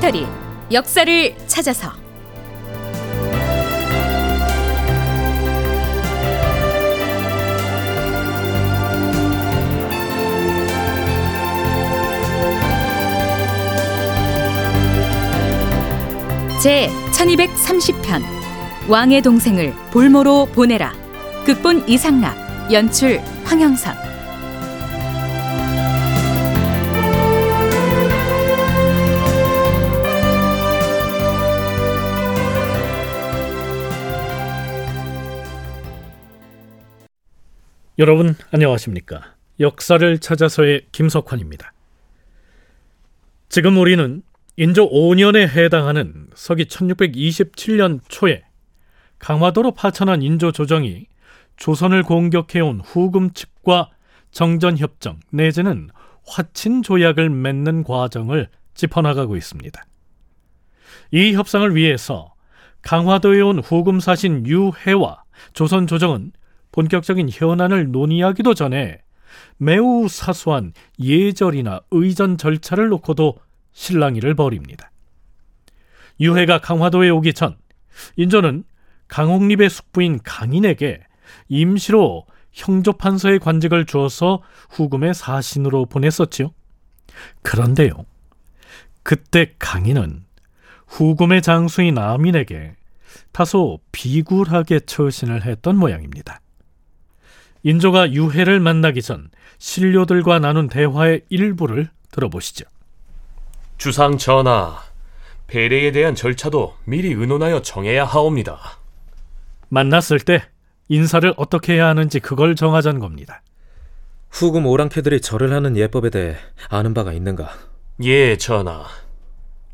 다큐멘터리 역사를 찾아서. 제 1230편 왕의 동생을 볼모로 보내라. 극본 이상락 연출 황영선 여러분 안녕하십니까? 역사를 찾아서의 김석환입니다. 지금 우리는 인조 5년에 해당하는 서기 1627년 초에 강화도로 파천한 인조 조정이 조선을 공격해온 후금 측과 정전협정 내지는 화친 조약을 맺는 과정을 짚어나가고 있습니다. 이 협상을 위해서 강화도에 온 후금 사신 유해와 조선 조정은 본격적인 현안을 논의하기도 전에 매우 사소한 예절이나 의전 절차를 놓고도 실랑이를 벌입니다. 유해가 강화도에 오기 전 인조는 강옥립의 숙부인 강인에게 임시로 형조판서의 관직을 주어서 후금의 사신으로 보냈었지요. 그런데요. 그때 강인은 후금의 장수인 아민에게 다소 비굴하게 처신을 했던 모양입니다. 인조가 유해를 만나기 전 신료들과 나눈 대화의 일부를 들어보시죠. 주상 전하, 배례에 대한 절차도 미리 의논하여 정해야 하옵니다. 만났을 때 인사를 어떻게 해야 하는지 그걸 정하자는 겁니다. 후금 오랑캐들이 절을 하는 예법에 대해 아는 바가 있는가? 예, 전하.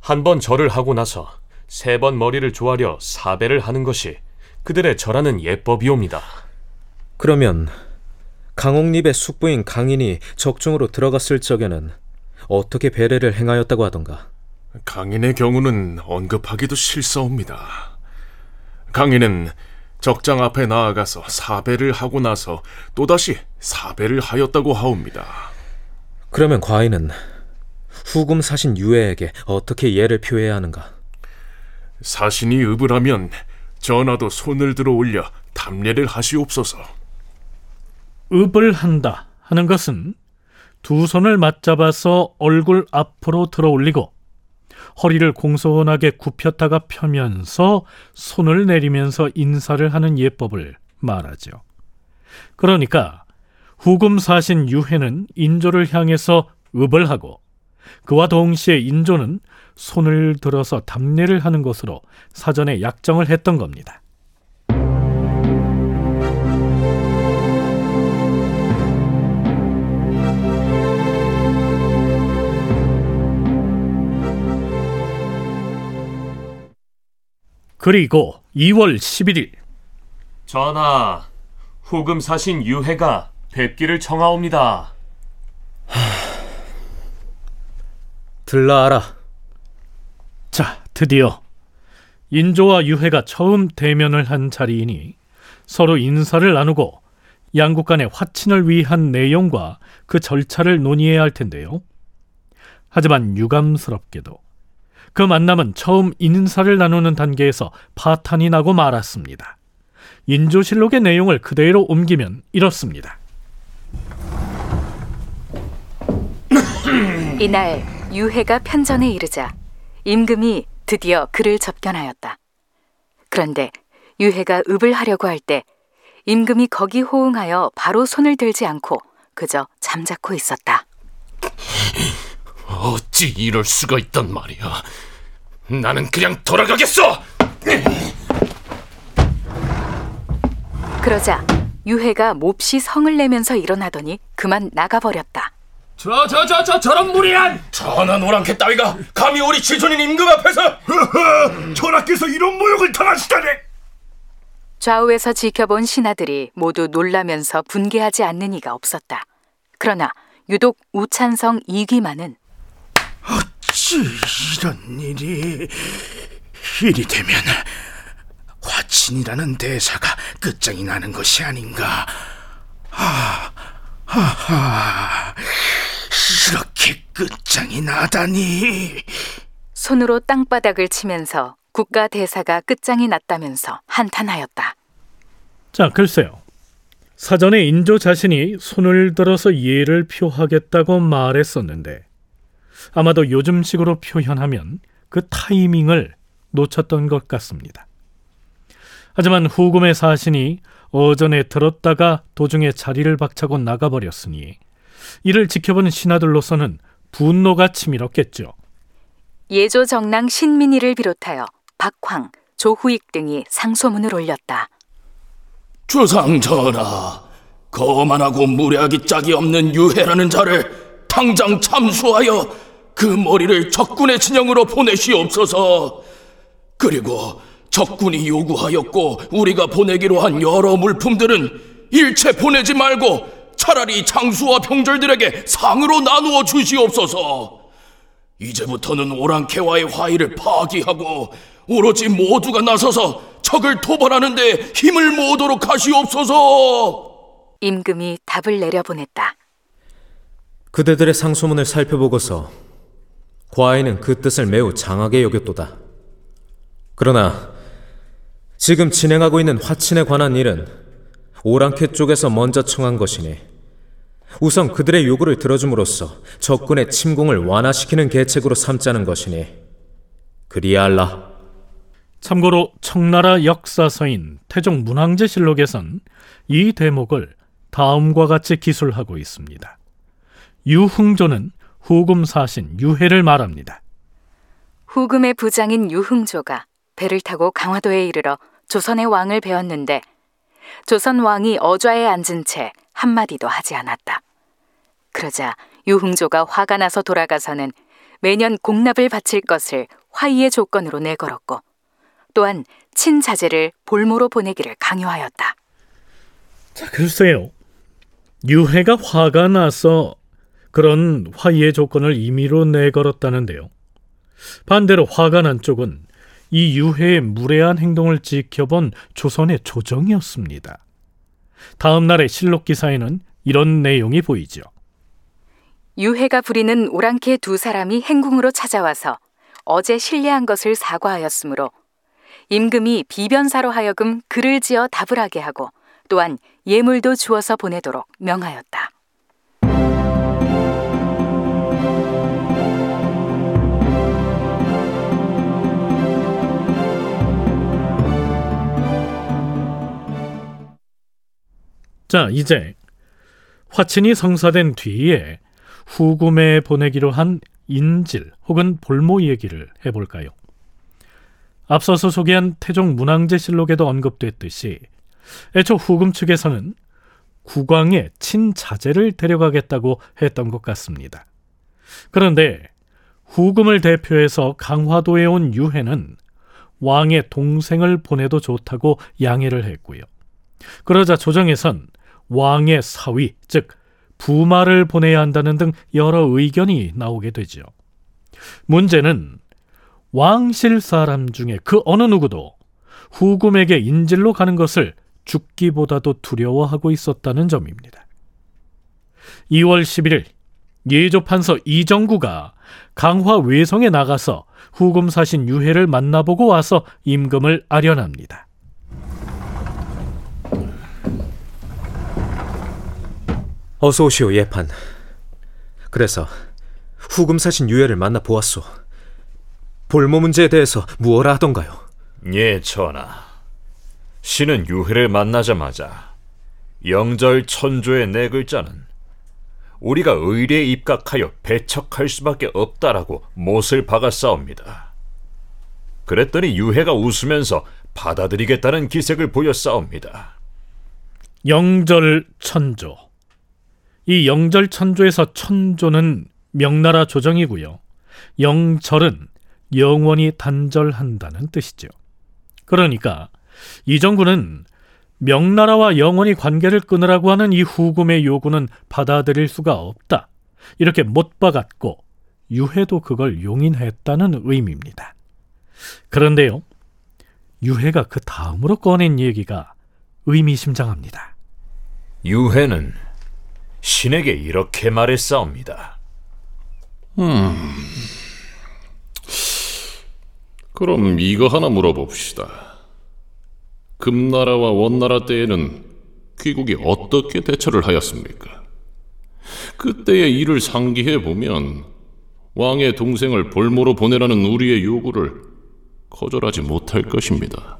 한 번 절을 하고 나서 세 번 머리를 조아려 사배를 하는 것이 그들의 절하는 예법이옵니다. 그러면 강옥립의 숙부인 강인이 적중으로 들어갔을 적에는 어떻게 배례를 행하였다고 하던가? 강인의 경우는 언급하기도 실사옵니다. 강인은 적장 앞에 나아가서 사배를 하고 나서 또다시 사배를 하였다고 하옵니다. 그러면 과인은 후금 사신 유해에게 어떻게 예를 표해야 하는가? 사신이 읍을 하면 전하도 손을 들어 올려 담례를 하시옵소서. 읍을 한다 하는 것은 두 손을 맞잡아서 얼굴 앞으로 들어 올리고 허리를 공손하게 굽혔다가 펴면서 손을 내리면서 인사를 하는 예법을 말하죠. 그러니까 후금 사신 유해는 인조를 향해서 읍을 하고 그와 동시에 인조는 손을 들어서 담례를 하는 것으로 사전에 약정을 했던 겁니다. 그리고 2월 11일 전하, 후금 사신 유해가 뵙기를 청하옵니다. 들라하라. 자, 드디어 인조와 유해가 처음 대면을 한 자리이니 서로 인사를 나누고 양국 간의 화친을 위한 내용과 그 절차를 논의해야 할 텐데요. 하지만 유감스럽게도 그 만남은 처음 인사를 나누는 단계에서 파탄이 나고 말았습니다. 인조실록의 내용을 그대로 옮기면 이렇습니다. 이날 유해가 편전에 이르자 임금이 드디어 그를 접견하였다. 그런데 유해가 읍을 하려고 할 때 임금이 거기 호응하여 바로 손을 들지 않고 그저 잠자코 있었다. 어찌 이럴 수가 있단 말이야. 나는 그냥 돌아가겠어. 그러자 유해가 몹시 성을 내면서 일어나더니 그만 나가버렸다. 저 저 저 저 저런 무리한 전하 노랑캐 따위가 감히 우리 지존인 임금 앞에서 전하께서 이런 모욕을 당하시다니 좌우에서 지켜본 신하들이 모두 놀라면서 분개하지 않는 이가 없었다. 그러나 유독 우찬성 이귀만은 어찌 이런 일이 일이 되면 화친이라는 대사가 끝장이 나는 것이 아닌가 하, 하하 이렇게 끝장이 나다니 손으로 땅바닥을 치면서 국가 대사가 끝장이 났다면서 한탄하였다. 자, 글쎄요. 사전에 인조 자신이 손을 들어서 예를 표하겠다고 말했었는데 아마도 요즘식으로 표현하면 그 타이밍을 놓쳤던 것 같습니다. 하지만 후금의 사신이 어전에 들었다가 도중에 자리를 박차고 나가버렸으니 이를 지켜본 신하들로서는 분노가 치밀었겠죠. 예조 정랑 신민이를 비롯하여 박황, 조후익 등이 상소문을 올렸다. 주상 전하, 거만하고 무례하기 짝이 없는 유해라는 자를 당장 참수하여 그 머리를 적군의 진영으로 보내시옵소서. 그리고 적군이 요구하였고 우리가 보내기로 한 여러 물품들은 일체 보내지 말고 차라리 장수와 병졸들에게 상으로 나누어 주시옵소서. 이제부터는 오랑캐와의 화의를 파기하고 오로지 모두가 나서서 적을 토벌하는 데 힘을 모으도록 하시옵소서. 임금이 답을 내려보냈다. 그대들의 상소문을 살펴보고서 과인은 그 뜻을 매우 장하게 여겼도다. 그러나 지금 진행하고 있는 화친에 관한 일은 오랑캐 쪽에서 먼저 청한 것이니 우선 그들의 요구를 들어줌으로써 적군의 침공을 완화시키는 계책으로 삼자는 것이니 그리야 할라. 참고로 청나라 역사서인 태종 문왕제실록에선 이 대목을 다음과 같이 기술하고 있습니다. 유흥조는 후금 사신 유해를 말합니다. 후금의 부장인 유흥조가 배를 타고 강화도에 이르러 조선의 왕을 배웠는데 조선 왕이 어좌에 앉은 채 한마디도 하지 않았다. 그러자 유흥조가 화가 나서 돌아가서는 매년 공납을 바칠 것을 화의의 조건으로 내걸었고 또한 친자제를 볼모로 보내기를 강요하였다. 자, 글쎄요. 유해가 화가 나서 그런 화의의 조건을 임의로 내걸었다는데요. 반대로 화가 난 쪽은 이 유해의 무례한 행동을 지켜본 조선의 조정이었습니다. 다음 날의 실록 기사에는 이런 내용이 보이죠. 유해가 부리는 오랑캐 두 사람이 행궁으로 찾아와서 어제 실례한 것을 사과하였으므로 임금이 비변사로 하여금 글을 지어 답을 하게 하고 또한 예물도 주어서 보내도록 명하였다. 자, 이제 화친이 성사된 뒤에 후금에 보내기로 한 인질 혹은 볼모 얘기를 해볼까요? 앞서서 소개한 태종 문왕제실록에도 언급됐듯이 애초 후금 측에서는 국왕의 친자제를 데려가겠다고 했던 것 같습니다. 그런데 후금을 대표해서 강화도에 온 유해는 왕의 동생을 보내도 좋다고 양해를 했고요. 그러자 조정에선 왕의 사위, 즉 부마를 보내야 한다는 등 여러 의견이 나오게 되죠. 문제는 왕실 사람 중에 그 어느 누구도 후금에게 인질로 가는 것을 죽기보다도 두려워하고 있었다는 점입니다. 2월 11일 예조 판서 이정구가 강화 외성에 나가서 후금 사신 유해를 만나보고 와서 임금을 아련합니다. 어서 오시오 예판. 그래서 후금 사신 유해를 만나 보았소. 볼모 문제에 대해서 무엇라 하던가요? 예, 전하. 신은 유해를 만나자마자 영절 천조의 네 글자는 우리가 의리에 입각하여 배척할 수밖에 없다라고 못을 박았사옵니다. 그랬더니 유해가 웃으면서 받아들이겠다는 기색을 보였사옵니다. 영절 천조. 이 영절 천조에서 천조는 명나라 조정이고요. 영절은 영원히 단절한다는 뜻이죠. 그러니까 이정구는 명나라와 영원히 관계를 끊으라고 하는 이 후금의 요구는 받아들일 수가 없다. 이렇게 못 박았고 유해도 그걸 용인했다는 의미입니다. 그런데요. 유해가 그 다음으로 꺼낸 얘기가 의미심장합니다. 유해는 신에게 이렇게 말했사옵니다. 그럼 이거 하나 물어봅시다. 금나라와 원나라 때에는 귀국이 어떻게 대처를 하였습니까? 그때의 일을 상기해 보면 왕의 동생을 볼모로 보내라는 우리의 요구를 거절하지 못할 것입니다.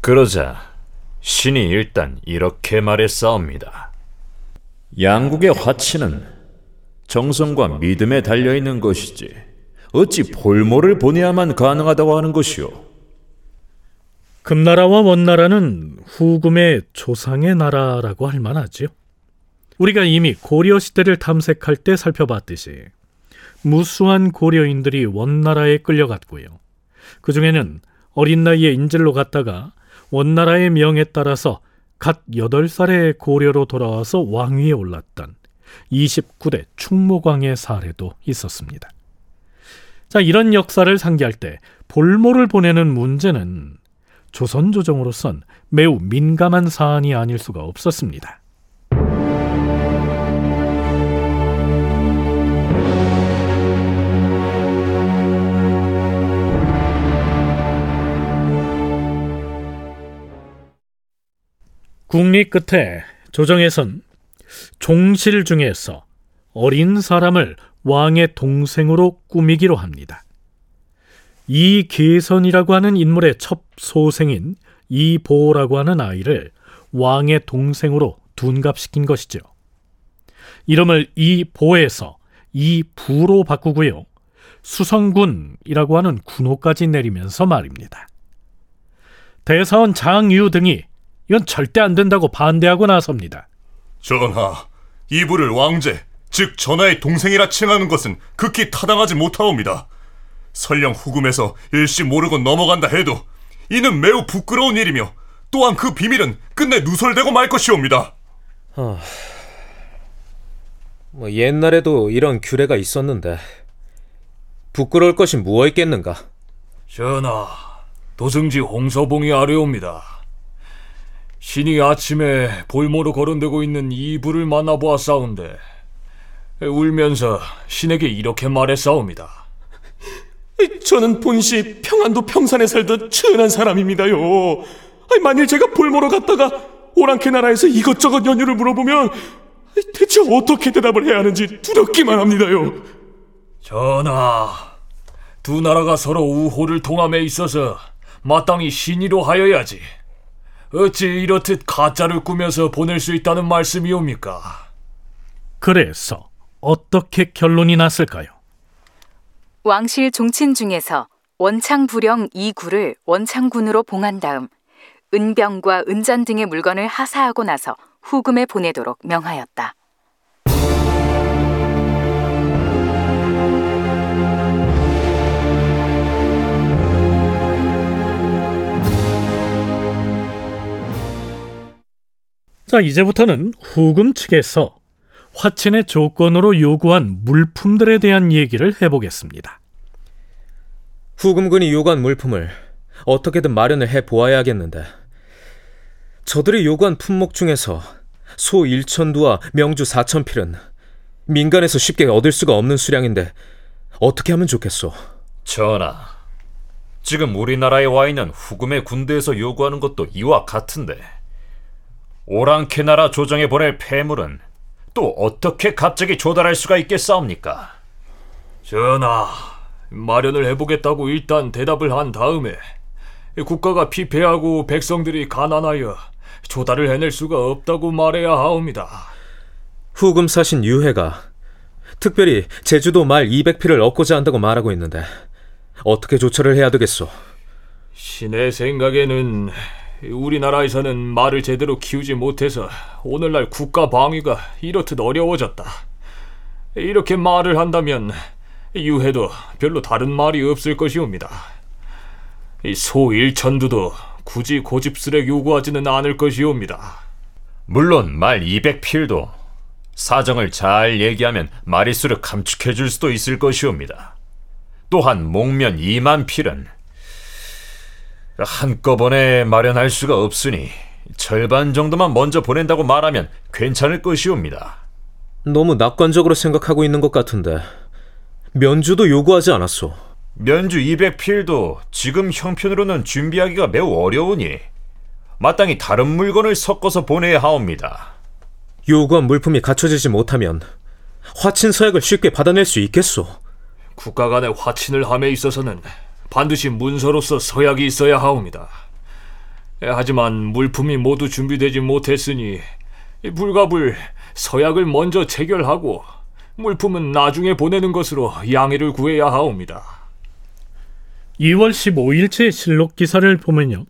그러자 신이 일단 이렇게 말했사옵니다. 양국의 화치는 정성과 믿음에 달려 있는 것이지 어찌 볼모를 보내야만 가능하다고 하는 것이오. 금나라와 원나라는 후금의 조상의 나라라고 할 만하지요. 우리가 이미 고려 시대를 탐색할 때 살펴봤듯이 무수한 고려인들이 원나라에 끌려갔고요. 그 중에는 어린 나이에 인질로 갔다가 원나라의 명에 따라서 갓 8살에 고려로 돌아와서 왕위에 올랐던 29대 충무광의 사례도 있었습니다. 자, 이런 역사를 상기할 때 볼모를 보내는 문제는 조선 조정으로선 매우 민감한 사안이 아닐 수가 없었습니다. 국리 끝에 조정에선 종실 중에서 어린 사람을 왕의 동생으로 꾸미기로 합니다. 이 계선이라고 하는 인물의 첫 소생인 이보라고 하는 아이를 왕의 동생으로 둔갑시킨 것이죠. 이름을 이보에서 이부로 바꾸고요. 수성군이라고 하는 군호까지 내리면서 말입니다. 대사원 장유 등이 이건 절대 안 된다고 반대하고 나섭니다. 전하, 이부를 왕제, 즉 전하의 동생이라 칭하는 것은 극히 타당하지 못하옵니다. 설령 후금에서 일시 모르고 넘어간다 해도 이는 매우 부끄러운 일이며 또한 그 비밀은 끝내 누설되고 말 것이옵니다. 어... 뭐 옛날에도 이런 규례가 있었는데 부끄러울 것이 무엇 있겠는가? 전하, 도승지 홍서봉이 아뢰옵니다. 신이 아침에 볼모로 거론되고 있는 이불을 만나보았사온데 울면서 신에게 이렇게 말했사옵니다. 저는 본시 평안도 평산에 살던 천한 사람입니다요. 만일 제가 볼모로 갔다가 오랑캐 나라에서 이것저것 연유를 물어보면 대체 어떻게 대답을 해야 하는지 두렵기만 합니다요. 전하, 두 나라가 서로 우호를 통함에 있어서 마땅히 신의로 하여야지. 어찌 이렇듯 가짜를 꾸며서 보낼 수 있다는 말씀이옵니까? 그래서 어떻게 결론이 났을까요? 왕실 종친 중에서 원창부령 이구를 원창군으로 봉한 다음 은병과 은잔 등의 물건을 하사하고 나서 후금에 보내도록 명하였다. 자, 이제부터는 후금 측에서 화친의 조건으로 요구한 물품들에 대한 얘기를 해보겠습니다. 후금군이 요구한 물품을 어떻게든 마련을 해 보아야겠는데 저들이 요구한 품목 중에서 소 1천두와 명주 4천 필은 민간에서 쉽게 얻을 수가 없는 수량인데 어떻게 하면 좋겠소? 전하, 지금 우리나라에 와 있는 후금의 군대에서 요구하는 것도 이와 같은데 오랑캐 나라 조정에 보낼 폐물은 또 어떻게 갑자기 조달할 수가 있겠사옵니까? 전하, 마련을 해보겠다고 일단 대답을 한 다음에 국가가 피폐하고 백성들이 가난하여 조달을 해낼 수가 없다고 말해야 하옵니다. 후금 사신 유해가 특별히 제주도 말 200피를 얻고자 한다고 말하고 있는데 어떻게 조처를 해야 되겠소? 신의 생각에는 우리나라에서는 말을 제대로 키우지 못해서 오늘날 국가 방위가 이렇듯 어려워졌다. 이렇게 말을 한다면 유해도 별로 다른 말이 없을 것이옵니다. 소 일천두도 굳이 고집스레 요구하지는 않을 것이옵니다. 물론 말 200필도 사정을 잘 얘기하면 마리수를 감축해 줄 수도 있을 것이옵니다. 또한 목면 2만 필은 한꺼번에 마련할 수가 없으니 절반 정도만 먼저 보낸다고 말하면 괜찮을 것이옵니다. 너무 낙관적으로 생각하고 있는 것 같은데 면주도 요구하지 않았소. 면주 200필도 지금 형편으로는 준비하기가 매우 어려우니 마땅히 다른 물건을 섞어서 보내야 하옵니다. 요구한 물품이 갖춰지지 못하면 화친 서약을 쉽게 받아낼 수 있겠소. 국가 간의 화친을 함에 있어서는 반드시 문서로서 서약이 있어야 하옵니다. 예, 하지만 물품이 모두 준비되지 못했으니 불가불 서약을 먼저 체결하고 물품은 나중에 보내는 것으로 양해를 구해야 하옵니다. 2월 15일째 실록 기사를 보면요.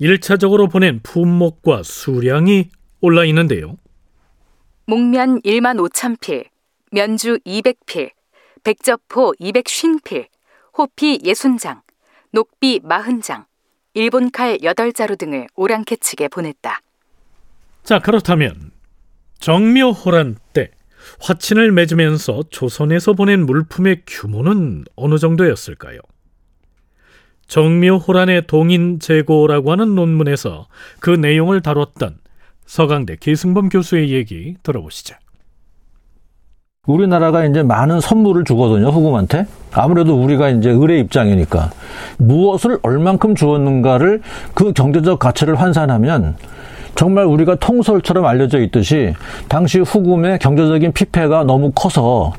1차적으로 보낸 품목과 수량이 올라 있는데요. 목면 1만 5천 필, 면주 200필, 백저포 250필, 호피 60장, 녹비 40장, 일본 칼 8자루 등을 오랑캐 측에 보냈다. 자, 그렇다면 정묘호란 때 화친을 맺으면서 조선에서 보낸 물품의 규모는 어느 정도였을까요? 정묘호란의 동인 재고라고 하는 논문에서 그 내용을 다뤘던 서강대 계승범 교수의 얘기 들어보시죠. 우리나라가 이제 많은 선물을 주거든요, 후금한테. 아무래도 우리가 이제 의뢰 입장이니까. 무엇을 얼만큼 주었는가를 그 경제적 가치를 환산하면 정말 우리가 통솔처럼 알려져 있듯이 당시 후금의 경제적인 피폐가 너무 커서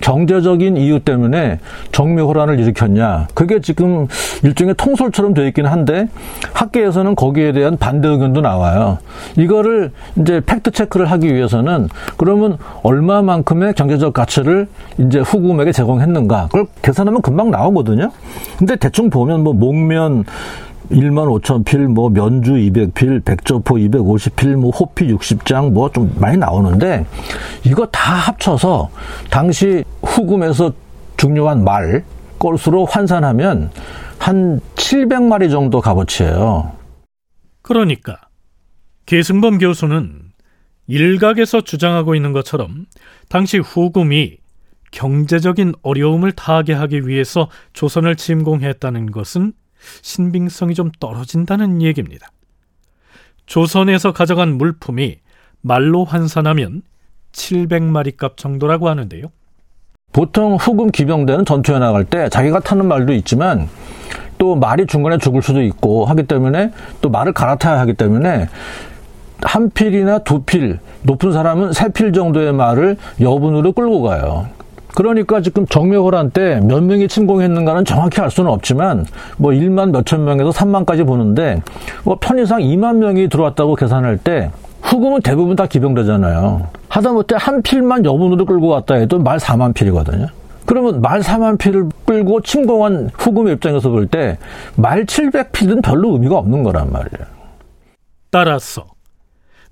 경제적인 이유 때문에 정묘호란을 일으켰냐. 그게 지금 일종의 통솔처럼 되어 있긴 한데 학계에서는 거기에 대한 반대 의견도 나와요. 이거를 이제 팩트 체크를 하기 위해서는 그러면 얼마만큼의 경제적 가치를 이제 후금에게 제공했는가. 그걸 계산하면 금방 나오거든요. 근데 대충 보면 뭐 목면 1만 5천 필, 뭐 면주 200필, 백조포 250필, 뭐 호피 60장, 뭐 좀 많이 나오는데 이거 다 합쳐서 당시 후금에서 중요한 말 꼴수로 환산하면 한 700마리 정도 값어치예요. 그러니까 계승범 교수는 일각에서 주장하고 있는 것처럼 당시 후금이 경제적인 어려움을 타개하기 위해서 조선을 침공했다는 것은 신빙성이 좀 떨어진다는 얘기입니다. 조선에서 가져간 물품이 말로 환산하면 700마리 값 정도라고 하는데요. 보통 후금 기병대는 전투에 나갈 때 자기가 타는 말도 있지만 또 말이 중간에 죽을 수도 있고 하기 때문에 또 말을 갈아타야 하기 때문에 한 필이나 두 필, 높은 사람은 세 필 정도의 말을 여분으로 끌고 가요. 그러니까 지금 정묘호란 때 몇 명이 침공했는가는 정확히 알 수는 없지만 뭐 1만 몇천 명에서 3만까지 보는데 뭐 편의상 2만 명이 들어왔다고 계산할 때 후금은 대부분 다 기병대잖아요. 하다못해 한 필만 여분으로 끌고 왔다 해도 말 4만 필이거든요. 그러면 말 4만 필을 끌고 침공한 후금의 입장에서 볼 때 말 700필은 별로 의미가 없는 거란 말이에요. 따라서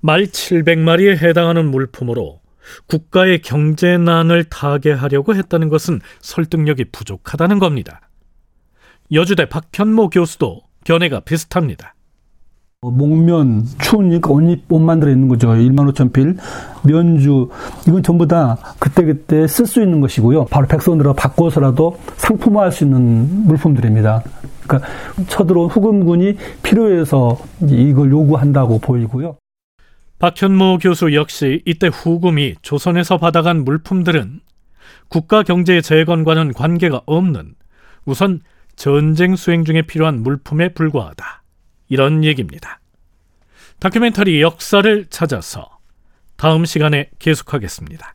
말 700마리에 해당하는 물품으로 국가의 경제난을 타개하려고 했다는 것은 설득력이 부족하다는 겁니다. 여주대 박현모 교수도 견해가 비슷합니다. 목면, 추우니까 옷, 옷 만 들어 있는 거죠. 1만 5천 필. 면주, 이건 전부 다 그때그때 쓸 수 있는 것이고요. 바로 백성들과 바꿔서라도 상품화할 수 있는 물품들입니다. 그러니까 쳐들어온 후금군이 필요해서 이걸 요구한다고 보이고요. 박현모 교수 역시 이때 후금이 조선에서 받아간 물품들은 국가 경제 재건과는 관계가 없는 우선 전쟁 수행 중에 필요한 물품에 불과하다. 이런 얘기입니다. 다큐멘터리 역사를 찾아서 다음 시간에 계속하겠습니다.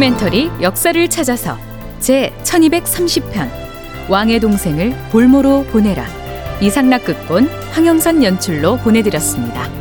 다큐멘터리 역사를 찾아서 제 1230편 왕의 동생을 볼모로 보내라 이상락 극본 황영선 연출로 보내드렸습니다.